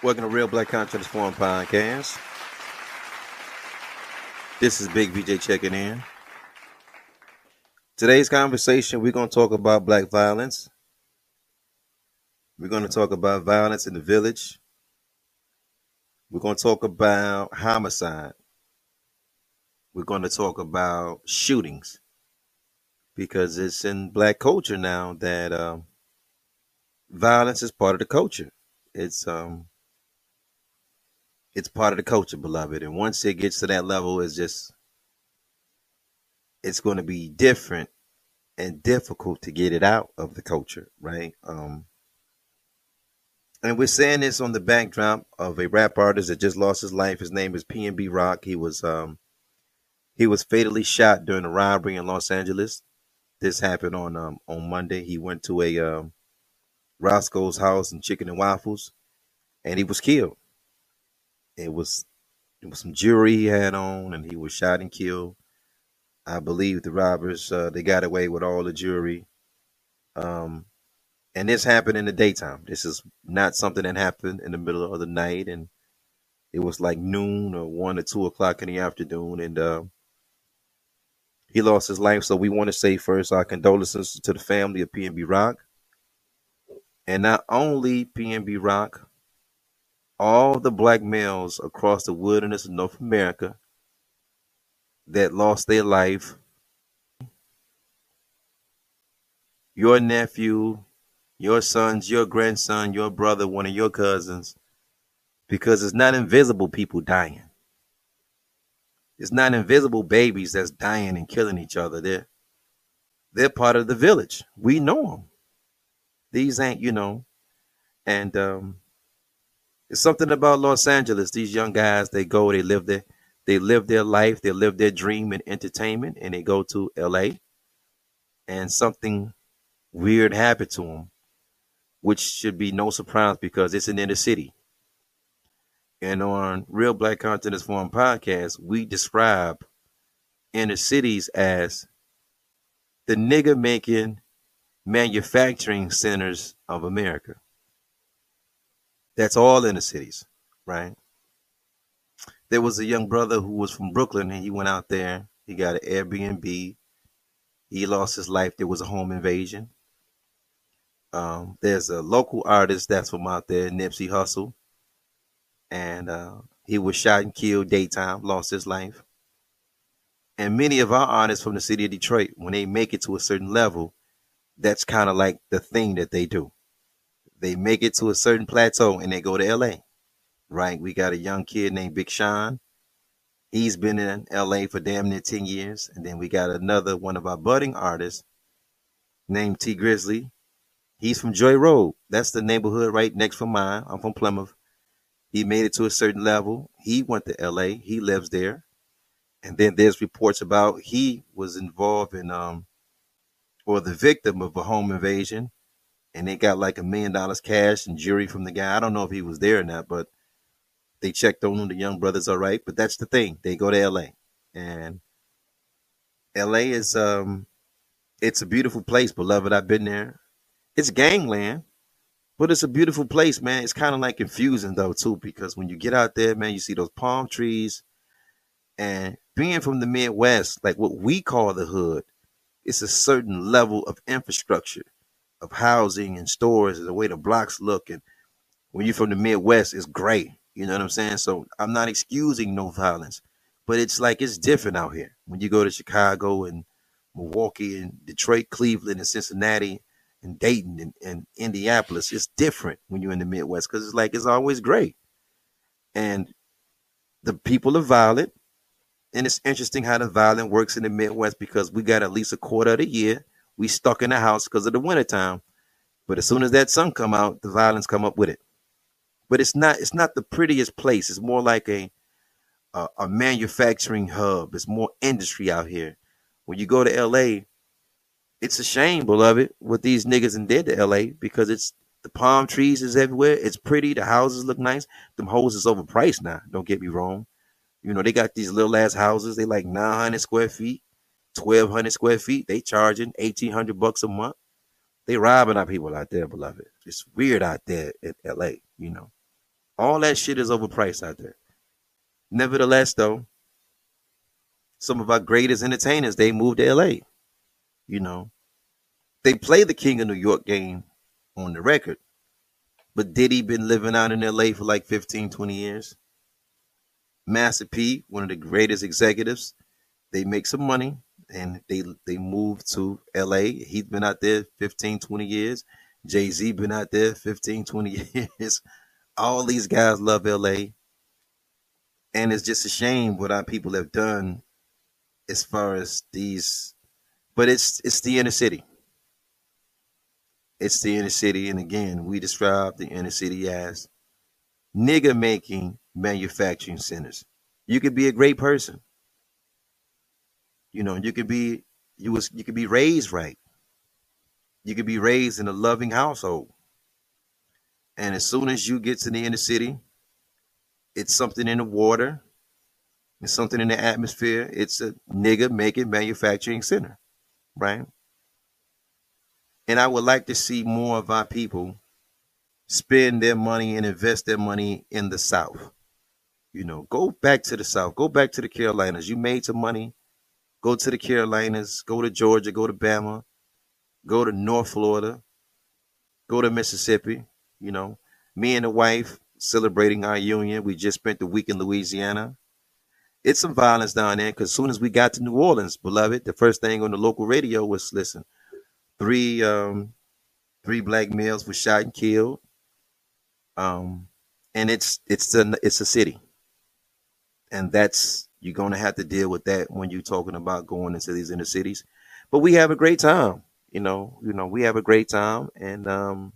Welcome to Real Black Conscious Forum Podcast. This is Big VJ checking in. Today's conversation, we're going to talk about black violence. We're going to talk about violence in the village. We're going to talk about homicide. We're going to talk about shootings because it's in black culture now that um, violence is part of the culture. It's um, it's part of the culture, beloved. And once it gets to that level, it's just it's going to be different and difficult to get it out of the culture, right? Um, and we're saying this on the backdrop of a rap artist that just lost his life. His name is PNB Rock. He was um, he was fatally shot during a robbery in Los Angeles. This happened on um, on Monday. He went to a um, Roscoe's house and chicken and waffles, and he was killed. It was it was some jewelry he had on, and he was shot and killed. I believe the robbers uh, they got away with all the jewelry. Um, and this happened in the daytime. This is not something that happened in the middle of the night, and it was like noon or one or two o'clock in the afternoon, and uh, he lost his life. So we want to say first our condolences to the family of PNB Rock, and not only PNB Rock, all the black males across the wilderness of North America that lost their life. Your nephew, your sons, your grandson, your brother, one of your cousins, because it's not invisible people dying. It's not invisible babies that's dying and killing each other. They're they're part of the village. We know them. These ain't, you know, and um, it's something about Los Angeles. These young guys, they go, they live there, they live their life, they live their dream in entertainment, and they go to LA, and something weird happened to them, which should be no surprise because it's an inner city. And on Real Black Consciousness Forum podcast, we describe inner cities as the nigger making manufacturing centers of America. That's all in the cities, right? There was a young brother who was from Brooklyn and he went out there. He got an Airbnb. He lost his life. There was a home invasion. Um, there's a local artist that's from out there, Nipsey Hussle, and uh, he was shot and killed daytime, lost his life. And many of our artists from the city of Detroit, when they make it to a certain level, that's kind of like the thing that they do they make it to a certain plateau and they go to LA. Right? We got a young kid named Big Sean. He's been in LA for damn near 10 years. And then we got another one of our budding artists named Tee Grizzley. He's from Joy Road. That's the neighborhood right next from mine. I'm from Plymouth. He made it to a certain level. He went to LA. He lives there. And then there's reports about he was involved in um or the victim of a home invasion and they got like a million dollars cash and jewelry from the guy. I don't know if he was there or not, but they checked on him. The young brothers all right. But that's the thing. They go to LA. And LA is um it's a beautiful place, beloved. I've been there. It's gangland, but it's a beautiful place, man. It's kind of like confusing though, too, because when you get out there, man, you see those palm trees. And being from the Midwest, like what we call the hood, it's a certain level of infrastructure of housing and stores, the way the blocks look. And when you're from the Midwest, it's great. You know what I'm saying? So I'm not excusing no violence, but it's like it's different out here. When you go to Chicago and Milwaukee and Detroit, Cleveland and Cincinnati and Dayton and, and Indianapolis, it's different when you're in the Midwest because it's like it's always great. And the people are violent. And it's interesting how the violence works in the Midwest because we got at least a quarter of the year we stuck in the house because of the wintertime. But as soon as that sun come out, the violence come up with it. But it's not it's not the prettiest place. It's more like a a, a manufacturing hub. It's more industry out here. When you go to LA, it's a shame, beloved, what these niggas and did to LA because it's the palm trees is everywhere. It's pretty. The houses look nice. Them hoes is overpriced now. Don't get me wrong. You know, they got these little ass houses. They like 900 square feet. 1200 square feet. They charging 1800 bucks a month. They robbing our people out there, beloved. It's weird out there in LA, you know. All that shit is overpriced out there. Nevertheless, though, some of our greatest entertainers they moved to LA. You know, they play the King of New York game on the record, but Diddy been living out in LA for like 15, 20 years. Master P, one of the greatest executives, they make some money and they they moved to LA. He's been out there 15, 20 years. Jay-Z been out there 15, 20 years. All these guys love LA. And it's just a shame what our people have done as far as these but it's it's the inner city. It's the inner city, and again, we describe the inner city as nigger making manufacturing centers. You could be a great person. You know, you could be you was you could be raised right. You could be raised in a loving household. And as soon as you get to the inner city, it's something in the water, it's something in the atmosphere. It's a nigger making manufacturing center, right? And I would like to see more of our people spend their money and invest their money in the South. You know, go back to the South, go back to the Carolinas. You made some money. Go to the Carolinas, go to Georgia, go to Bama, go to North Florida, go to Mississippi. You know, me and the wife celebrating our union. We just spent the week in Louisiana. It's some violence down there because as soon as we got to New Orleans, beloved, the first thing on the local radio was listen, three um, three black males were shot and killed. Um, and it's it's a it's a city, and that's you're gonna have to deal with that when you're talking about going into these inner cities. But we have a great time, you know. You know, we have a great time, and um,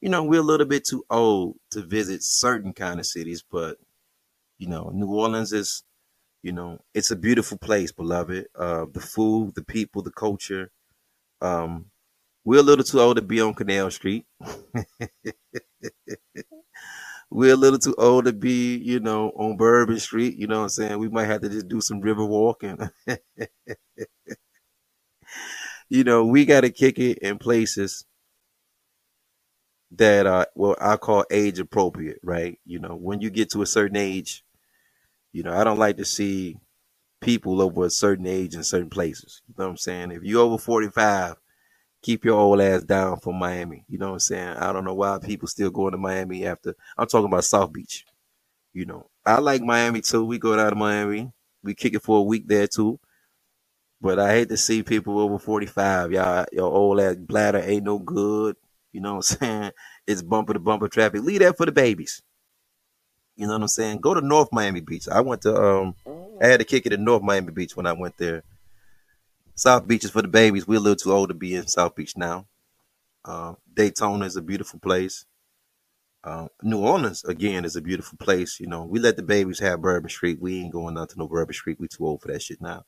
you know, we're a little bit too old to visit certain kind of cities, but you know, New Orleans is, you know, it's a beautiful place, beloved. Uh, the food, the people, the culture. Um, we're a little too old to be on Canal Street. we're a little too old to be, you know, on Bourbon Street. You know what I'm saying? We might have to just do some river walking. you know, we got to kick it in places that are well I call age appropriate, right? You know, when you get to a certain age, you know, I don't like to see people over a certain age in certain places. You know what I'm saying? If you're over 45, keep your old ass down from Miami. You know what I'm saying? I don't know why people still going to Miami after I'm talking about South Beach. You know, I like Miami too. We go down to Miami. We kick it for a week there too. But I hate to see people over 45. Y'all, your old ass bladder ain't no good. You know what I'm saying? It's bumper to bumper traffic. Leave that for the babies. You know what I'm saying? Go to North Miami Beach. I went to um I had to kick it in North Miami Beach when I went there. South Beach is for the babies. We're a little too old to be in South Beach now. Uh, Daytona is a beautiful place. Uh, New Orleans again is a beautiful place. You know, we let the babies have Bourbon Street. We ain't going out to no Bourbon Street. We too old for that shit now.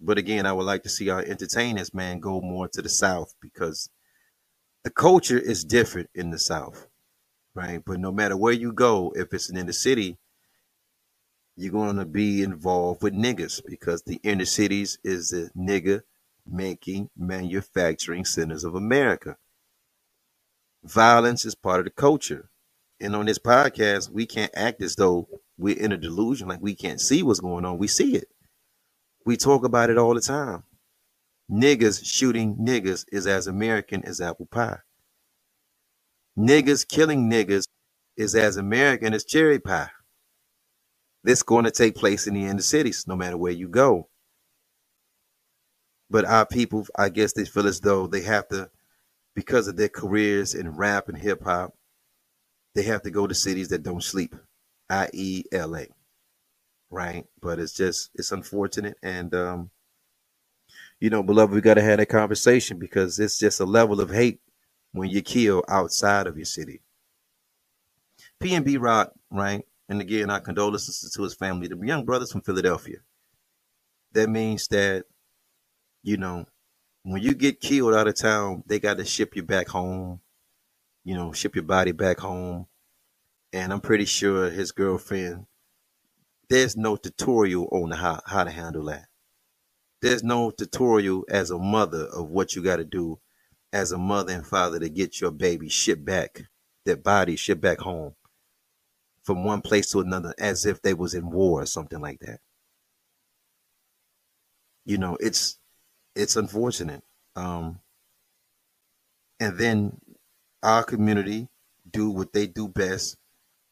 But again, I would like to see our entertainers, man, go more to the South because the culture is different in the South, right? But no matter where you go, if it's in the city, you're going to be involved with niggas because the inner cities is the nigger making manufacturing centers of America. Violence is part of the culture. And on this podcast, we can't act as though we're in a delusion, like we can't see what's going on. We see it. We talk about it all the time. Niggas shooting niggas is as American as apple pie. Niggas killing niggas is as American as cherry pie. This going to take place in the inner cities, no matter where you go. But our people, I guess they feel as though they have to, because of their careers in rap and hip hop, they have to go to cities that don't sleep, i.e., LA. Right? But it's just, it's unfortunate. And, um, you know, beloved, we got to have that conversation because it's just a level of hate when you kill outside of your city. PNB Rock, right? And again, our condolences to his family, the young brothers from Philadelphia. That means that, you know, when you get killed out of town, they got to ship you back home, you know, ship your body back home. And I'm pretty sure his girlfriend, there's no tutorial on how, how to handle that there's no tutorial as a mother of what you got to do as a mother and father to get your baby shipped back, their body shipped back home. From one place to another as if they was in war or something like that. You know, it's it's unfortunate. Um, and then our community do what they do best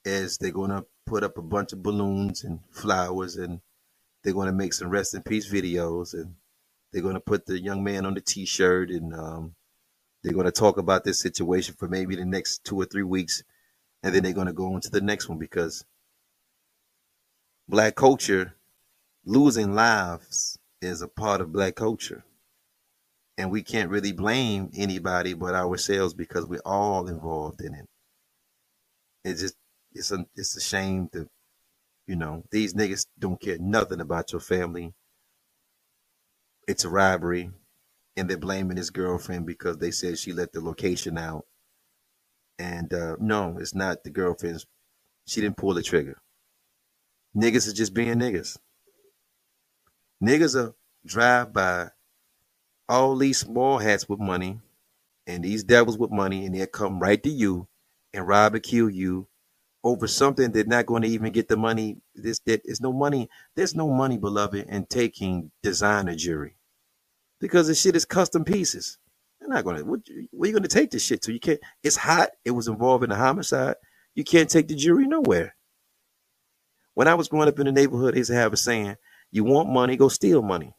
is they're going to put up a bunch of balloons and flowers and they're going to make some rest in peace videos and they're going to put the young man on the t-shirt and um, they're going to talk about this situation for maybe the next two or three weeks and then they're going to go on to the next one because black culture losing lives is a part of black culture and we can't really blame anybody but ourselves because we're all involved in it. It's just it's a it's a shame that you know these niggas don't care nothing about your family. It's a robbery, and they're blaming his girlfriend because they said she let the location out. And uh, no, it's not the girlfriend's. She didn't pull the trigger. Niggas is just being niggas. Niggas are drive by all these small hats with money and these devils with money, and they'll come right to you and rob and kill you over something they're not going to even get the money. This that is no money. There's no money, beloved, in taking designer jewelry because the shit is custom pieces. They're not gonna. What, where you gonna take this shit to? You can't. It's hot. It was involved in a homicide. You can't take the jury nowhere. When I was growing up in the neighborhood, they used to have a saying: "You want money, go steal money."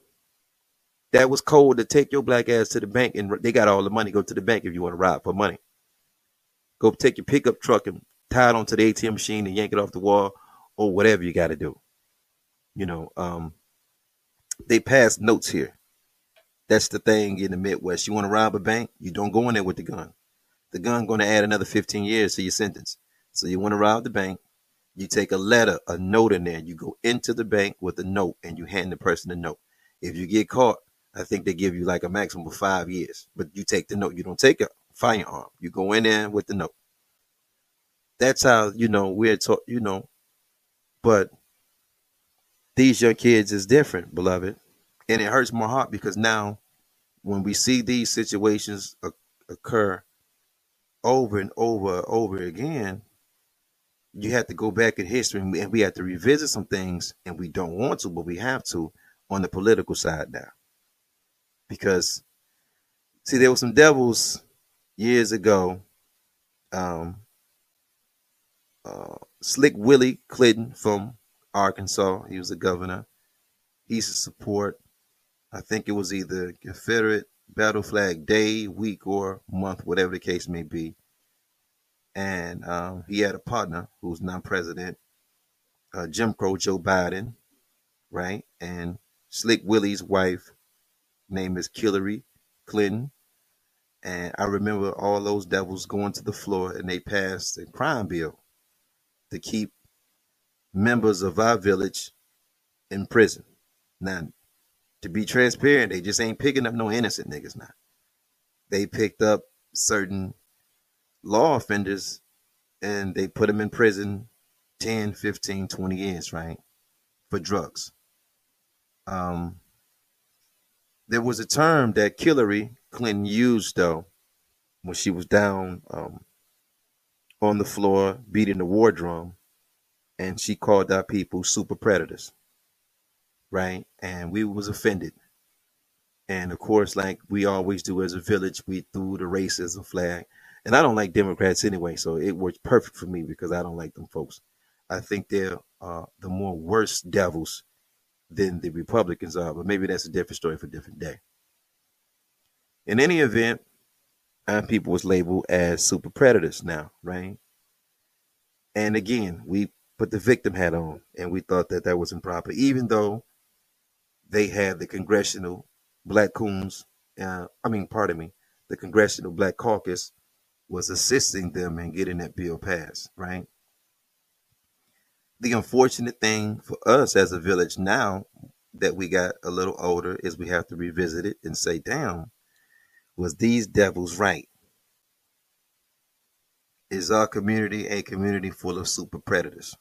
that was cold to take your black ass to the bank and they got all the money. Go to the bank if you want to rob for money. Go take your pickup truck and tie it onto the ATM machine and yank it off the wall or whatever you got to do. You know, um, they pass notes here. That's the thing in the Midwest. You want to rob a bank, you don't go in there with the gun. The gun going to add another 15 years to your sentence. So you want to rob the bank, you take a letter, a note in there. You go into the bank with a note and you hand the person the note. If you get caught, I think they give you like a maximum of five years, but you take the note. You don't take a firearm. You go in there with the note. That's how you know we're taught. You know, but these young kids is different, beloved, and it hurts my heart because now, when we see these situations occur over and over and over again, you have to go back in history and we have to revisit some things, and we don't want to, but we have to on the political side now because see there were some devils years ago. Um, uh, Slick Willie Clinton from Arkansas, he was a governor. He used to support, I think it was either Confederate Battle Flag Day, week, or month, whatever the case may be. And um, he had a partner who's now president, uh, Jim Crow Joe Biden, right? And Slick Willie's wife, name is Hillary Clinton. And I remember all those devils going to the floor and they passed a crime bill to keep members of our village in prison. Now, to be transparent, they just ain't picking up no innocent niggas now. They picked up certain law offenders and they put them in prison 10, 15, 20 years, right? For drugs. Um, there was a term that Hillary Clinton used though when she was down um, on the floor beating the war drum, and she called our people super predators, right? And we was offended. And of course, like we always do as a village, we threw the racism flag. And I don't like Democrats anyway, so it works perfect for me because I don't like them folks. I think they're uh, the more worse devils than the Republicans are, but maybe that's a different story for a different day. In any event, our people was labeled as super predators now, right? And again, we put the victim hat on and we thought that that was improper, even though they had the congressional black coons, uh, I mean, pardon me, the congressional black caucus was assisting them in getting that bill passed, right? the unfortunate thing for us as a village now that we got a little older is we have to revisit it and say, damn, was these devils right? Is our community a community full of super predators?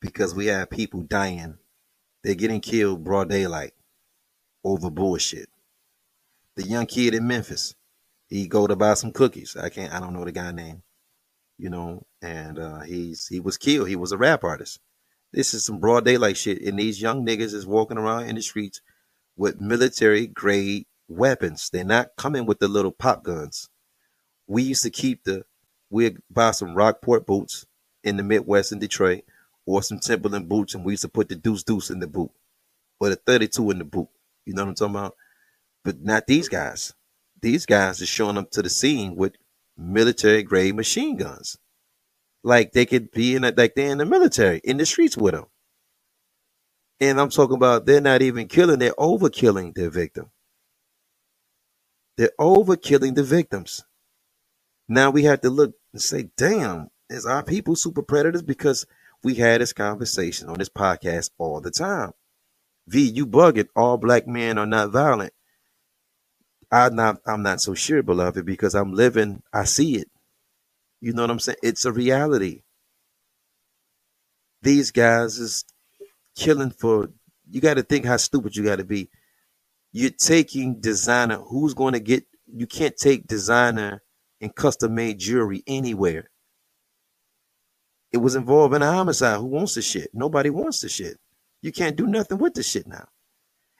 Because we have people dying. They're getting killed broad daylight over bullshit. The young kid in Memphis, he go to buy some cookies. I can't, I don't know the guy name. You know, and uh, he's he was killed. He was a rap artist. This is some broad daylight shit, and these young niggas is walking around in the streets with military grade weapons. They're not coming with the little pop guns. We used to keep the we'd buy some Rockport boots in the Midwest in Detroit, or some Timberland boots, and we used to put the deuce deuce in the boot, or the 32 in the boot. You know what I'm talking about? But not these guys. These guys are showing up to the scene with military grade machine guns. Like they could be in a, like they're in the military in the streets with them. And I'm talking about they're not even killing, they're overkilling their victim. They're overkilling the victims. Now we have to look and say, damn, is our people super predators? Because we had this conversation on this podcast all the time. V, you bugging. All black men are not violent. I'm not I'm not so sure, beloved, because I'm living, I see it. You know what I'm saying? It's a reality. These guys is killing for you gotta think how stupid you gotta be. You're taking designer, who's gonna get you can't take designer and custom made jewelry anywhere. It was involved in a homicide. Who wants the shit? Nobody wants the shit. You can't do nothing with the shit now.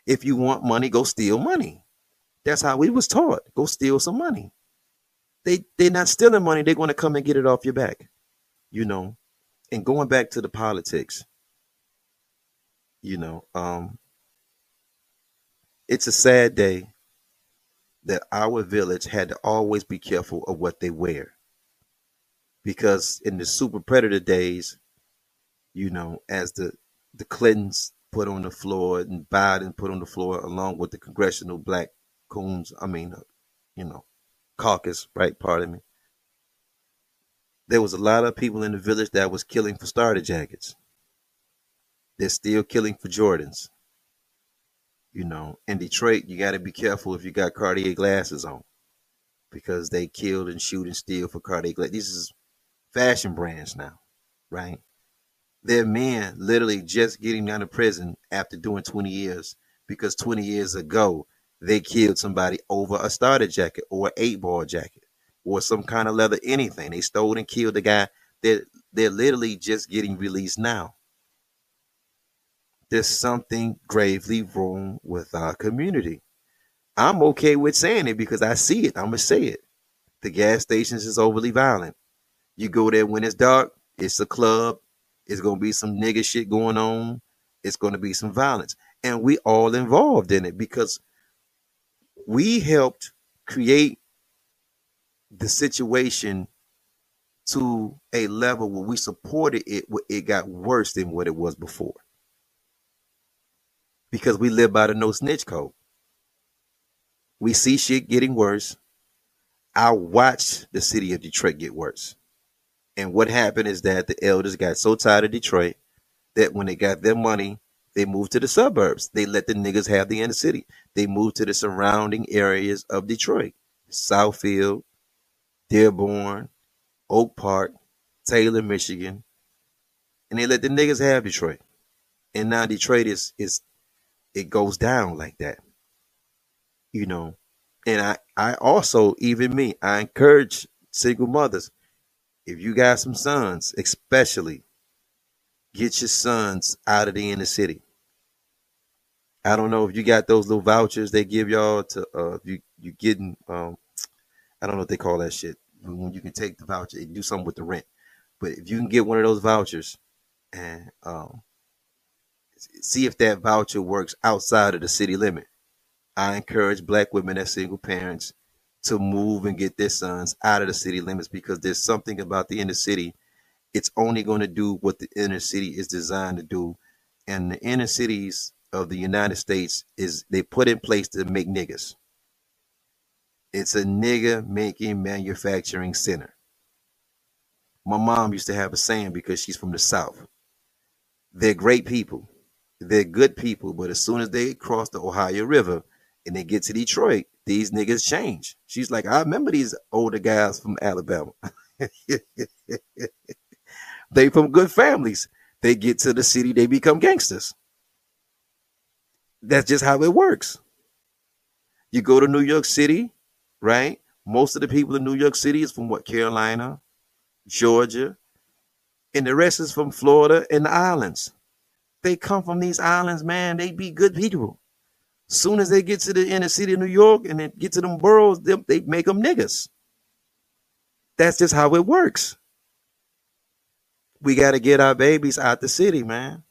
If you want money, go steal money. That's how we was taught. Go steal some money. They they're not stealing money. They're going to come and get it off your back. You know. And going back to the politics, you know, um, it's a sad day that our village had to always be careful of what they wear. Because in the super predator days, you know, as the the Clintons put on the floor and Biden put on the floor along with the congressional black coons, I mean, uh, you know, caucus, right? Pardon me. There was a lot of people in the village that was killing for starter jackets. They're still killing for Jordans. You know, in Detroit, you got to be careful if you got Cartier glasses on because they killed and shoot and steal for Cartier glasses. This is fashion brands now, right? They're men literally just getting out of prison after doing 20 years because 20 years ago they killed somebody over a starter jacket or an eight ball jacket or some kind of leather, anything. They stole and killed the guy. They're, they're literally just getting released now. There's something gravely wrong with our community. I'm okay with saying it because I see it. I'm going to say it. The gas stations is overly violent. You go there when it's dark, it's a club. It's to be some nigga shit going on. It's to be some violence. And we all involved in it because we helped create the situation to a level where we supported it it got worse than what it was before because we live by the no snitch code we see shit getting worse i watched the city of detroit get worse and what happened is that the elders got so tired of detroit that when they got their money they moved to the suburbs. They let the niggas have the inner city. They moved to the surrounding areas of Detroit, Southfield, Dearborn, Oak Park, Taylor, Michigan, and they let the niggas have Detroit. And now Detroit is is it goes down like that, you know. And I I also even me I encourage single mothers if you got some sons, especially get your sons out of the inner city. I don't know if you got those little vouchers they give y'all to uh you you getting um I don't know what they call that shit when you can take the voucher and do something with the rent. But if you can get one of those vouchers and um see if that voucher works outside of the city limit. I encourage black women as single parents to move and get their sons out of the city limits because there's something about the inner city it's only going to do what the inner city is designed to do. And the inner cities of the United States is they put in place to make niggas. It's a nigga making manufacturing center. My mom used to have a saying because she's from the South. They're great people. They're good people, but as soon as they cross the Ohio River and they get to Detroit, these niggas change. She's like, I remember these older guys from Alabama. They from good families. They get to the city, they become gangsters. That's just how it works. You go to New York City, right? Most of the people in New York City is from what Carolina, Georgia, And the rest is from Florida and the islands. They come from these islands, man. They be good people. Soon as they get to the inner city of New York and then get to them boroughs, they, they make them niggas. That's just how it works. We got to get our babies out the city, man.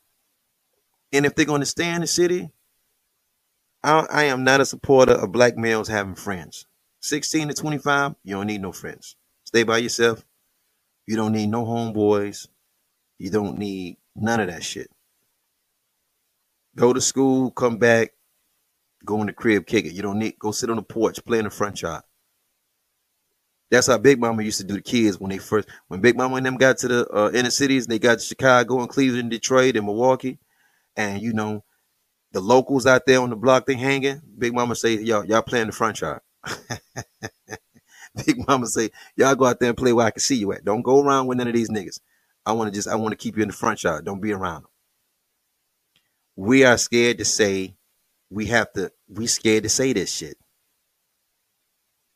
And if they're going to stay in the city, I, I am not a supporter of black males having friends. 16 to 25, you don't need no friends. Stay by yourself. You don't need no homeboys. You don't need none of that shit. Go to school, come back, go in the crib, kick it. You don't need go sit on the porch, play in the front yard. That's how Big Mama used to do the kids when they first when Big Mama and them got to the uh, inner cities. They got to Chicago and Cleveland, Detroit, and Milwaukee, and you know the locals out there on the block they hanging. Big Mama say, "Y'all, y'all playing the front yard." Big Mama say, "Y'all go out there and play where I can see you at. Don't go around with none of these niggas. I want to just I want to keep you in the front yard. Don't be around them." We are scared to say we have to. We scared to say this shit.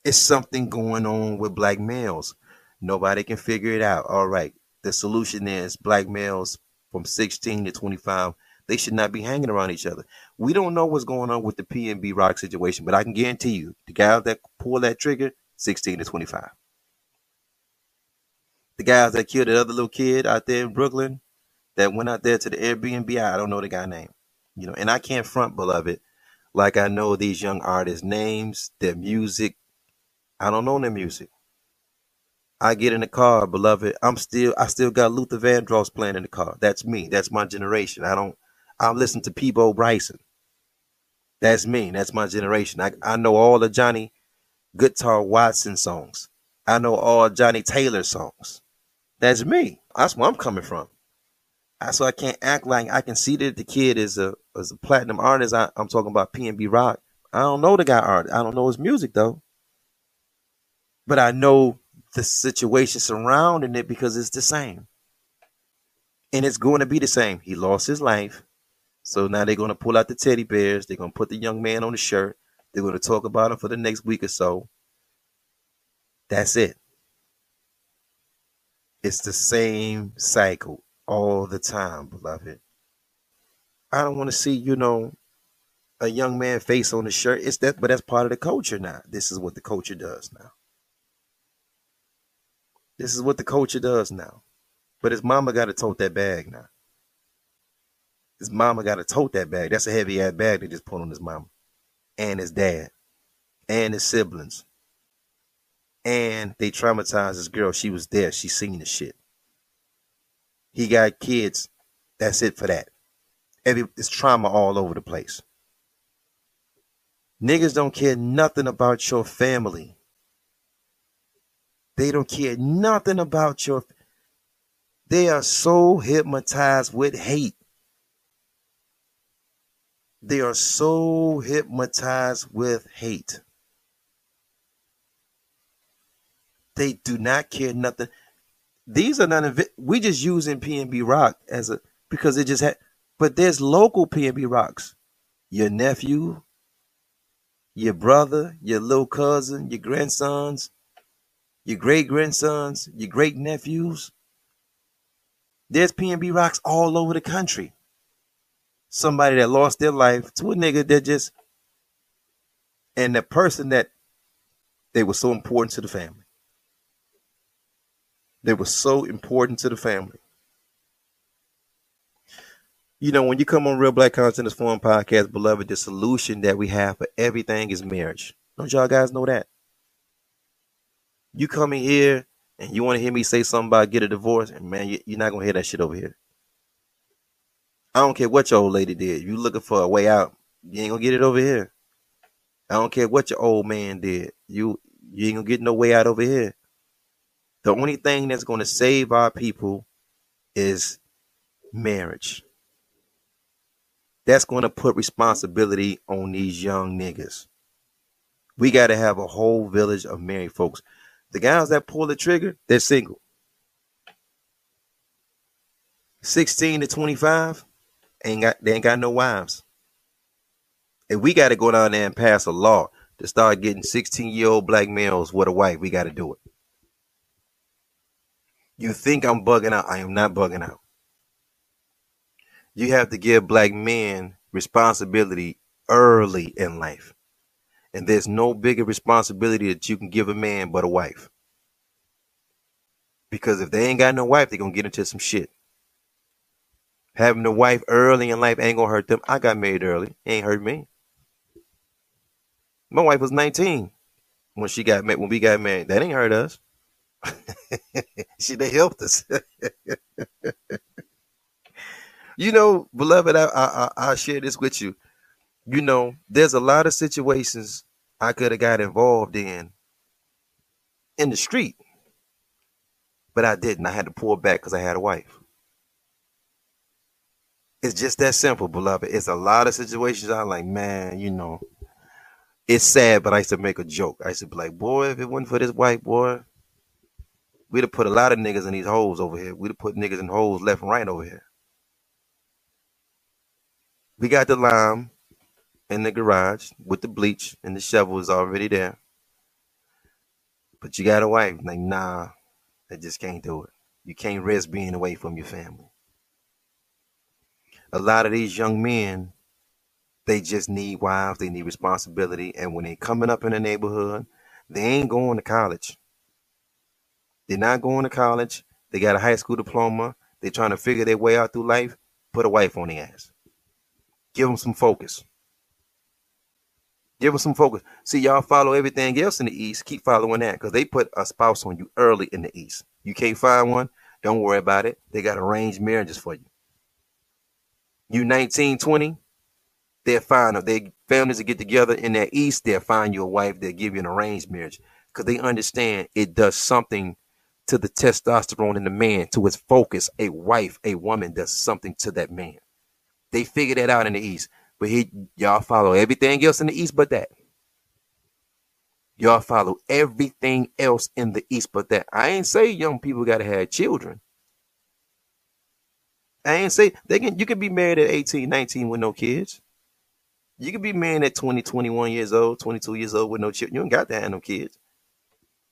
It's something going on with black males. Nobody can figure it out. All right. The solution is black males from 16 to 25 they should not be hanging around each other. We don't know what's going on with the PNB Rock situation, but I can guarantee you the guys that pull that trigger, 16 to 25. The guys that killed that other little kid out there in Brooklyn that went out there to the Airbnb, I don't know the guy name. You know, and I can't front beloved like I know these young artists' names, their music. I don't know their music. I get in the car, beloved. I'm still I still got Luther Vandross playing in the car. That's me. That's my generation. I don't I'm listening to Peabo Bryson. That's me. That's my generation. I, I know all the Johnny Guitar Watson songs. I know all Johnnie Taylor songs. That's me. That's where I'm coming from. So I can't act like I can see that the kid is a is a platinum artist. I, am talking about PNB Rock. I don't know the guy art. I don't know his music though. But I know the situation surrounding it because it's the same. And it's going to be the same. He lost his life. So now they're going to pull out the teddy bears. They're going to put the young man on the shirt. They're going to talk about him for the next week or so. That's it. It's the same cycle all the time, beloved. I don't want to see, you know, a young man face on the shirt. It's that, but that's part of the culture now. This is what the culture does now. This is what the culture does now. But his mama got to tote that bag now. His mama got to tote that bag. That's a heavy ass bag they just put on his mama and his dad and his siblings. And they traumatized this girl. She was there. She seen the shit. He got kids. That's it for that. It's trauma all over the place. Niggas don't care nothing about your family. They don't care nothing about your. They are so hypnotized with hate. They are so hypnotized with hate. They do not care nothing. These are not we just using PNB Rock as a because it just had but there's local PNB Rocks. Your nephew, your brother, your little cousin, your grandsons, your great grandsons, your great nephews. There's PNB Rocks all over the country somebody that lost their life to a nigga that just and the person that they were so important to the family. They were so important to the family. You know, when you come on Real Black Consciousness Forum Podcast, beloved, the solution that we have for everything is marriage. Don't y'all guys know that? You come in here and you want to hear me say something about get a divorce, and man, you're not gonna hear that shit over here. I don't care what your old lady did. You looking for a way out, you ain't gonna get it over here. I don't care what your old man did. You you ain't gonna get no way out over here. The only thing that's gonna save our people is marriage. That's gonna put responsibility on these young niggas. We gotta have a whole village of married folks. The guys that pull the trigger, they're single. 16 to 25, ain't got they ain't got no wives. And we got to go down there and pass a law to start getting 16 year old black males with a wife. We got to do it. You think I'm bugging out. I am not bugging out. You have to give black men responsibility early in life. And there's no bigger responsibility that you can give a man but a wife. Because if they ain't got no wife, they're going to get into some shit. Having a wife early in life ain't going to hurt them. I got married early. It ain't hurt me. My wife was 19 when she got when we got married. That ain't hurt us. she they helped us. you know, beloved, I, I I share this with you. You know, there's a lot of situations I could have got involved in in the street, but I didn't. I had to pull back because I had a wife. It's just that simple, beloved. It's a lot of situations I'm like, man, you know, it's sad, but I used to make a joke. I used to be like, boy, if it wasn't for this white boy, we'd have put a lot of niggas in these holes over here. We'd have put niggas in holes left and right over here. We got the lime in the garage with the bleach and the shovel is already there. But you got a wife. Like, nah, I just can't do it. You can't risk being away from your family. A lot of these young men they just need wives, they need responsibility. And when they coming up in the neighborhood, they ain't going to college. They're not going to college. They got a high school diploma. They're trying to figure their way out through life. Put a wife on the ass. Give them some focus. Give them some focus. See, y'all follow everything else in the East. Keep following that because they put a spouse on you early in the East. You can't find one. Don't worry about it. They got arranged marriages for you. You 19, 20, they'll find if they families to get together in that east, they'll find you a wife, they'll give you an arranged marriage. Because they understand it does something to the testosterone in the man, to his focus. A wife, a woman does something to that man. They figure that out in the east. But he y'all follow everything else in the east but that. Y'all follow everything else in the east but that. I ain't say young people gotta have children. I ain't say they can you can be married at 18, 19 with no kids. You can be married at 20, 21 years old, 22 years old with no children. You ain't got to have no kids.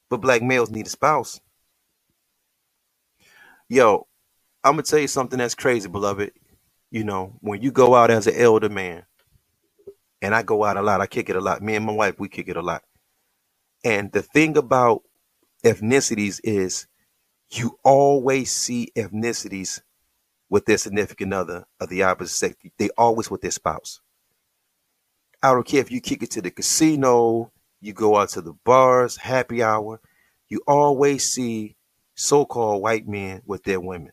But black males need a spouse. Yo, I'm gonna tell you something that's crazy, beloved. You know, when you go out as an elder man, and I go out a lot, I kick it a lot. Me and my wife, we kick it a lot. And the thing about ethnicities is you always see ethnicities with their significant other of the opposite sex. They always with their spouse. I don't care if you kick it to the casino, you go out to the bars, happy hour, you always see so called white men with their women.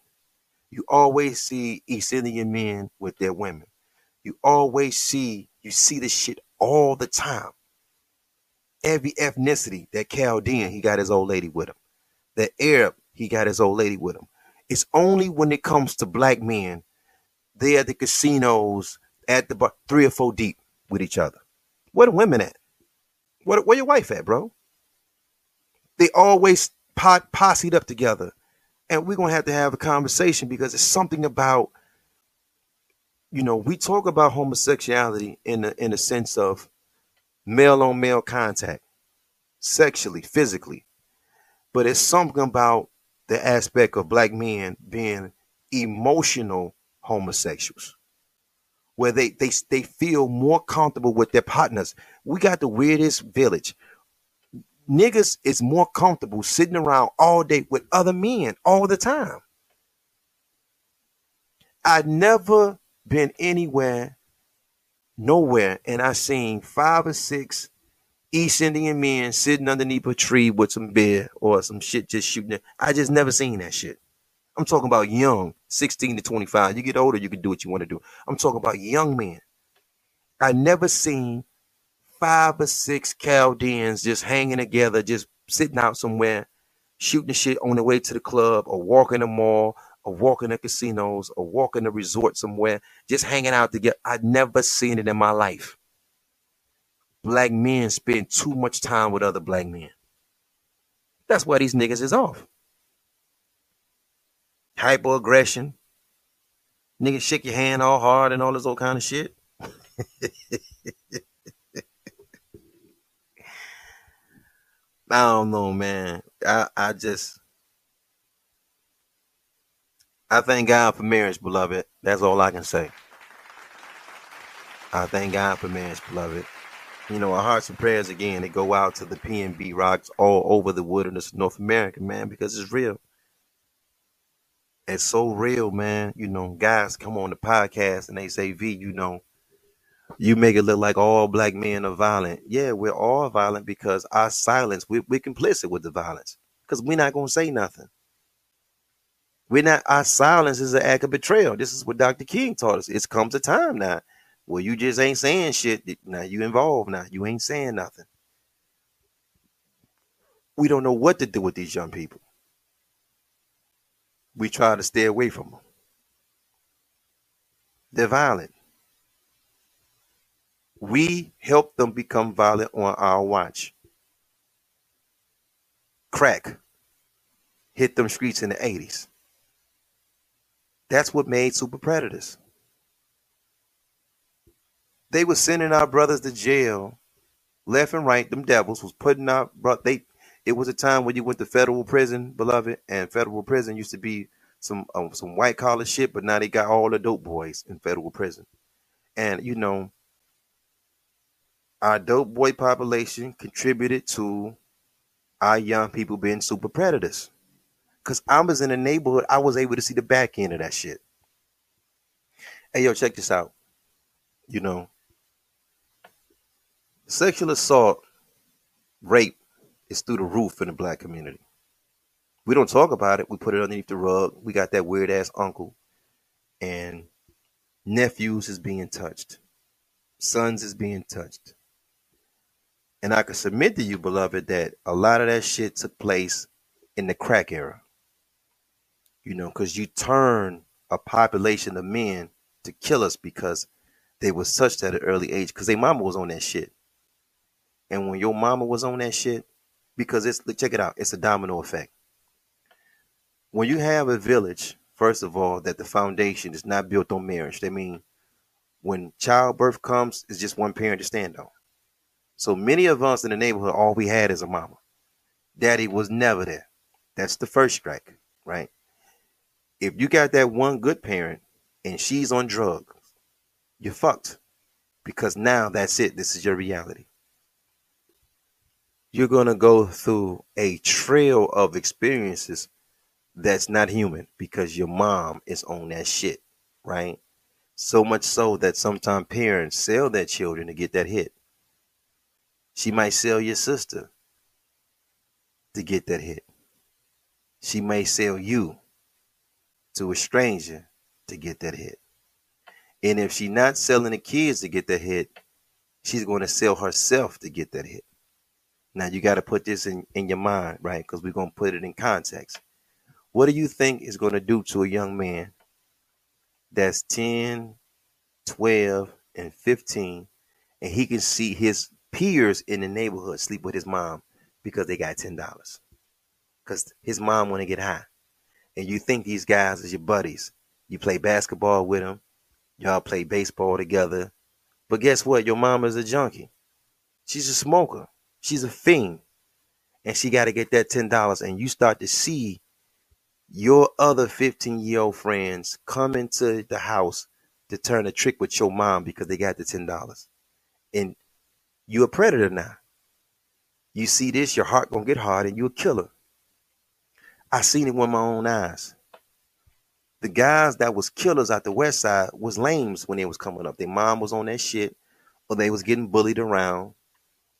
You always see East Indian men with their women. You always see, you see this shit all the time. Every ethnicity, that Chaldean, he got his old lady with him. The Arab, he got his old lady with him. It's only when it comes to black men, they at the casinos, at the bar, three or four deep with each other. Where the women at? Where, where your wife at, bro? They always pot, posseed up together. And we're to have to have a conversation because it's something about, you know, we talk about homosexuality in the, in the sense of male on male contact, sexually, physically. But it's something about the aspect of black men being emotional homosexuals where they, they, they feel more comfortable with their partners. We got the weirdest village. Niggas is more comfortable sitting around all day with other men all the time. I've never been anywhere, nowhere, and I seen five or six East Indian men sitting underneath a tree with some beer or some shit just shooting it. I just never seen that shit. I'm talking about young, 16 to 25. You get older, you can do what you want to do. I'm talking about young men. I never seen five or six Chaldeans just hanging together, just sitting out somewhere, shooting shit on the way to the club or walking the mall or walking the casinos or walking the resort somewhere, just hanging out together. I'd never seen it in my life. Black men spend too much time with other black men. That's why these niggas is off hyperaggression. Nigga shake your hand all hard and all this old kind of shit. I don't know, man. I, I just I thank God for marriage, beloved. That's all I can say. I thank God for marriage, beloved. You know, our hearts and prayers again, they go out to the PNB rocks all over the wilderness of North America, man, because it's real. It's so real, man. You know, guys come on the podcast and they say, V, you know, you make it look like all black men are violent. Yeah, we're all violent because our silence, we, we're complicit with the violence because we're not going to say nothing. We're not, our silence is an act of betrayal. This is what Dr. King taught us. It's comes a time now well, you just ain't saying shit. Now you involved now. You ain't saying nothing. We don't know what to do with these young people. We try to stay away from them. They're violent. We help them become violent on our watch. Crack hit them streets in the 80s. That's what made super predators. They were sending our brothers to jail, left and right. Them devils was putting out. Bro, they. It was a time when you went to federal prison, beloved, and federal prison used to be some um, some white collar shit, but now they got all the dope boys in federal prison, and you know, our dope boy population contributed to our young people being super predators. Cause I was in the neighborhood, I was able to see the back end of that shit. Hey yo, check this out. You know, Sexual assault, rape is through the roof in the black community. We don't talk about it. We put it underneath the rug. We got that weird ass uncle and nephews is being touched. Sons is being touched. And I can submit to you, beloved, that a lot of that shit took place in the crack era. You know, because you turn a population of men to kill us because they were such at an early age because their mama was on that shit. And when your mama was on that shit, because it's check it out, it's a domino effect. When you have a village, first of all, that the foundation is not built on marriage. That mean when childbirth comes, it's just one parent to stand on. So many of us in the neighborhood, all we had is a mama. Daddy was never there. That's the first strike, right? If you got that one good parent and she's on drugs, you're fucked. Because now that's it. This is your reality you're going to go through a trail of experiences that's not human because your mom is on that shit, right? So much so that sometimes parents sell their children to get that hit. She might sell your sister to get that hit. She may sell you to a stranger to get that hit. And if she's not selling the kids to get that hit, she's going to sell herself to get that hit. Now you got to put this in, in your mind, right? Because we're going to put it in context. What do you think is going to do to a young man that's 10, 12, and 15, and he can see his peers in the neighborhood sleep with his mom because they got $10? Because his mom want to get high. And you think these guys is your buddies. You play basketball with them. Y'all play baseball together. But guess what? Your mom is a junkie. She's a smoker. She's a fiend. And she got to get that $10. And you start to see your other 15 year old friends come into the house to turn a trick with your mom because they got the $10. And you a predator now. You see this, your heart gonna get hard and you a killer. I seen it with my own eyes. The guys that was killers at the west side was lames when they was coming up. Their mom was on that shit or they was getting bullied around.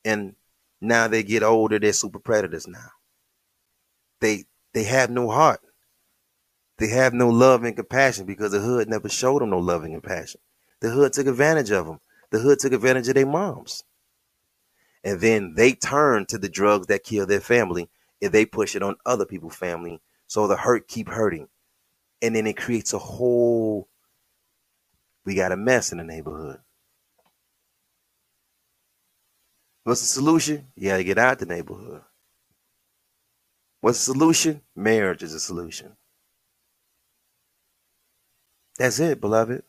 And now they get older, they're super predators now. They they have no heart. They have no love and compassion because the hood never showed them no love and compassion. The hood took advantage of them. The hood took advantage of their moms. And then they turn to the drugs that kill their family and they push it on other people's family. So the hurt keep hurting. And then it creates a whole we got a mess in the neighborhood. What's the solution? You gotta get out the neighborhood. What's the solution? Marriage is a solution. That's it, beloved.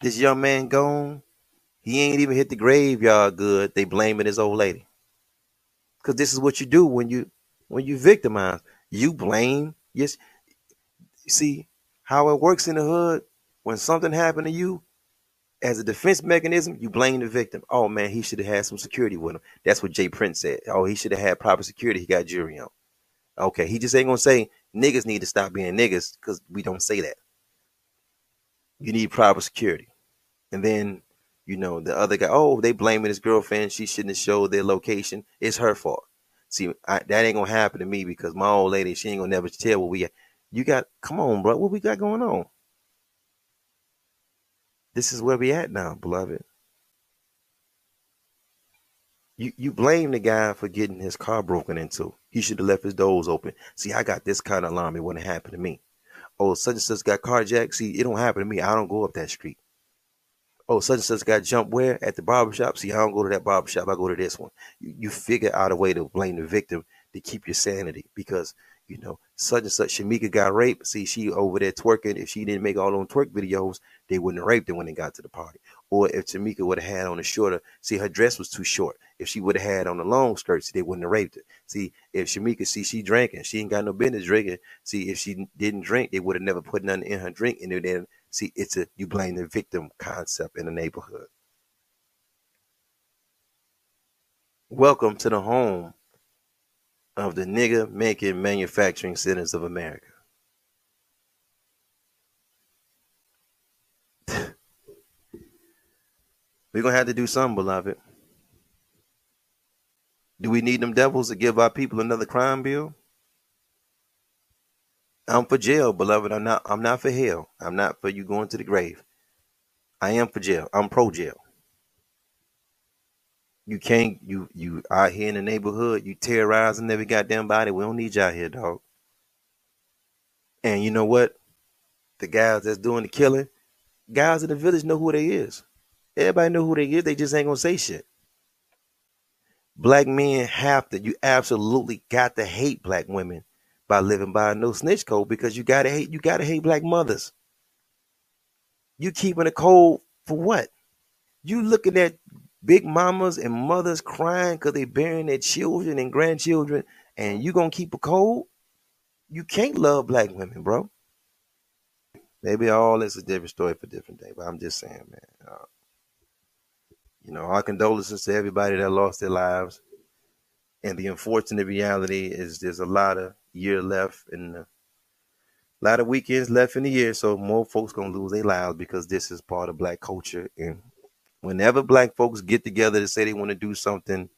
This young man gone. He ain't even hit the graveyard good. They blaming his old lady. Cause this is what you do when you when you victimize. You blame Yes. See how it works in the hood. When something happened to you, as a defense mechanism, you blame the victim. Oh man, he should have had some security with him. That's what J. Prince said. Oh, he should have had proper security. He got jury on. Okay, he just ain't gonna say niggas need to stop being niggas because we don't say that. You need proper security. And then, you know, the other guy, oh, they blaming his girlfriend. She shouldn't have showed their location. It's her fault. See, I, that ain't gonna happen to me because my old lady, she ain't gonna never tell what we got. You got, come on, bro, what we got going on? This is where we at now, beloved. You you blame the guy for getting his car broken into. He should have left his doors open. See, I got this kind of alarm. It wouldn't happen to me. Oh, such and such got carjacked. See, it don't happen to me. I don't go up that street. Oh, such and such got jumped where? At the barbershop. See, I don't go to that barbershop. I go to this one. You, you figure out a way to blame the victim to keep your sanity because, you know, such and such Shamika got raped. See, she over there twerking. If she didn't make all those twerk videos, they wouldn't have raped her when they got to the party. Or if Tamika would have had on a shorter, see, her dress was too short. If she would have had on a long skirt, see, they wouldn't have raped her. See, if Shamika, see, she drinking, she ain't got no business drinking. See, if she didn't drink, they would have never put nothing in her drink. And then, see, it's a you blame the victim concept in the neighborhood. Welcome to the home of the nigga making manufacturing centers of America. We're gonna have to do something, beloved. Do we need them devils to give our people another crime bill? I'm for jail, beloved. I'm not I'm not for hell. I'm not for you going to the grave. I am for jail. I'm pro jail. You can't you you out here in the neighborhood, you terrorizing every goddamn body. We don't need y'all here, dog. And you know what? The guys that's doing the killing, guys in the village know who they is. Everybody know who they is. They just ain't gonna say shit. Black men have to. You absolutely got to hate black women by living by a no snitch code because you gotta hate. You gotta hate black mothers. You keeping a code for what? You looking at big mamas and mothers crying because they burying their children and grandchildren, and you gonna keep a code? You can't love black women, bro. Maybe all this is a different story for different day, but I'm just saying, man. Uh, you know, our condolences to everybody that lost their lives. And the unfortunate reality is there's a lot of year left and a lot of weekends left in the year. So more folks gonna lose their lives because this is part of black culture. And whenever black folks get together to say they want to do something,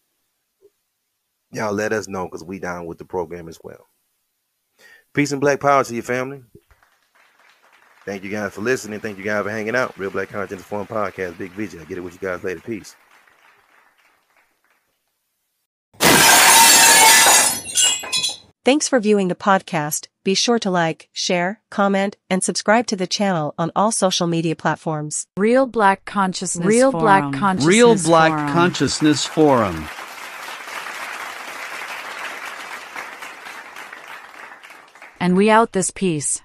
y'all let us know because we down with the program as well. Peace and black power to your family. Thank you guys for listening. Thank you guys for hanging out. Real Black Content Forum Podcast, Big Vijay. Get it with you guys later. Peace. Thanks for viewing the podcast. Be sure to like, share, comment, and subscribe to the channel on all social media platforms. Real Black Consciousness Real Forum. Black Consciousness Real Black Forum. Consciousness Forum. And we out this piece.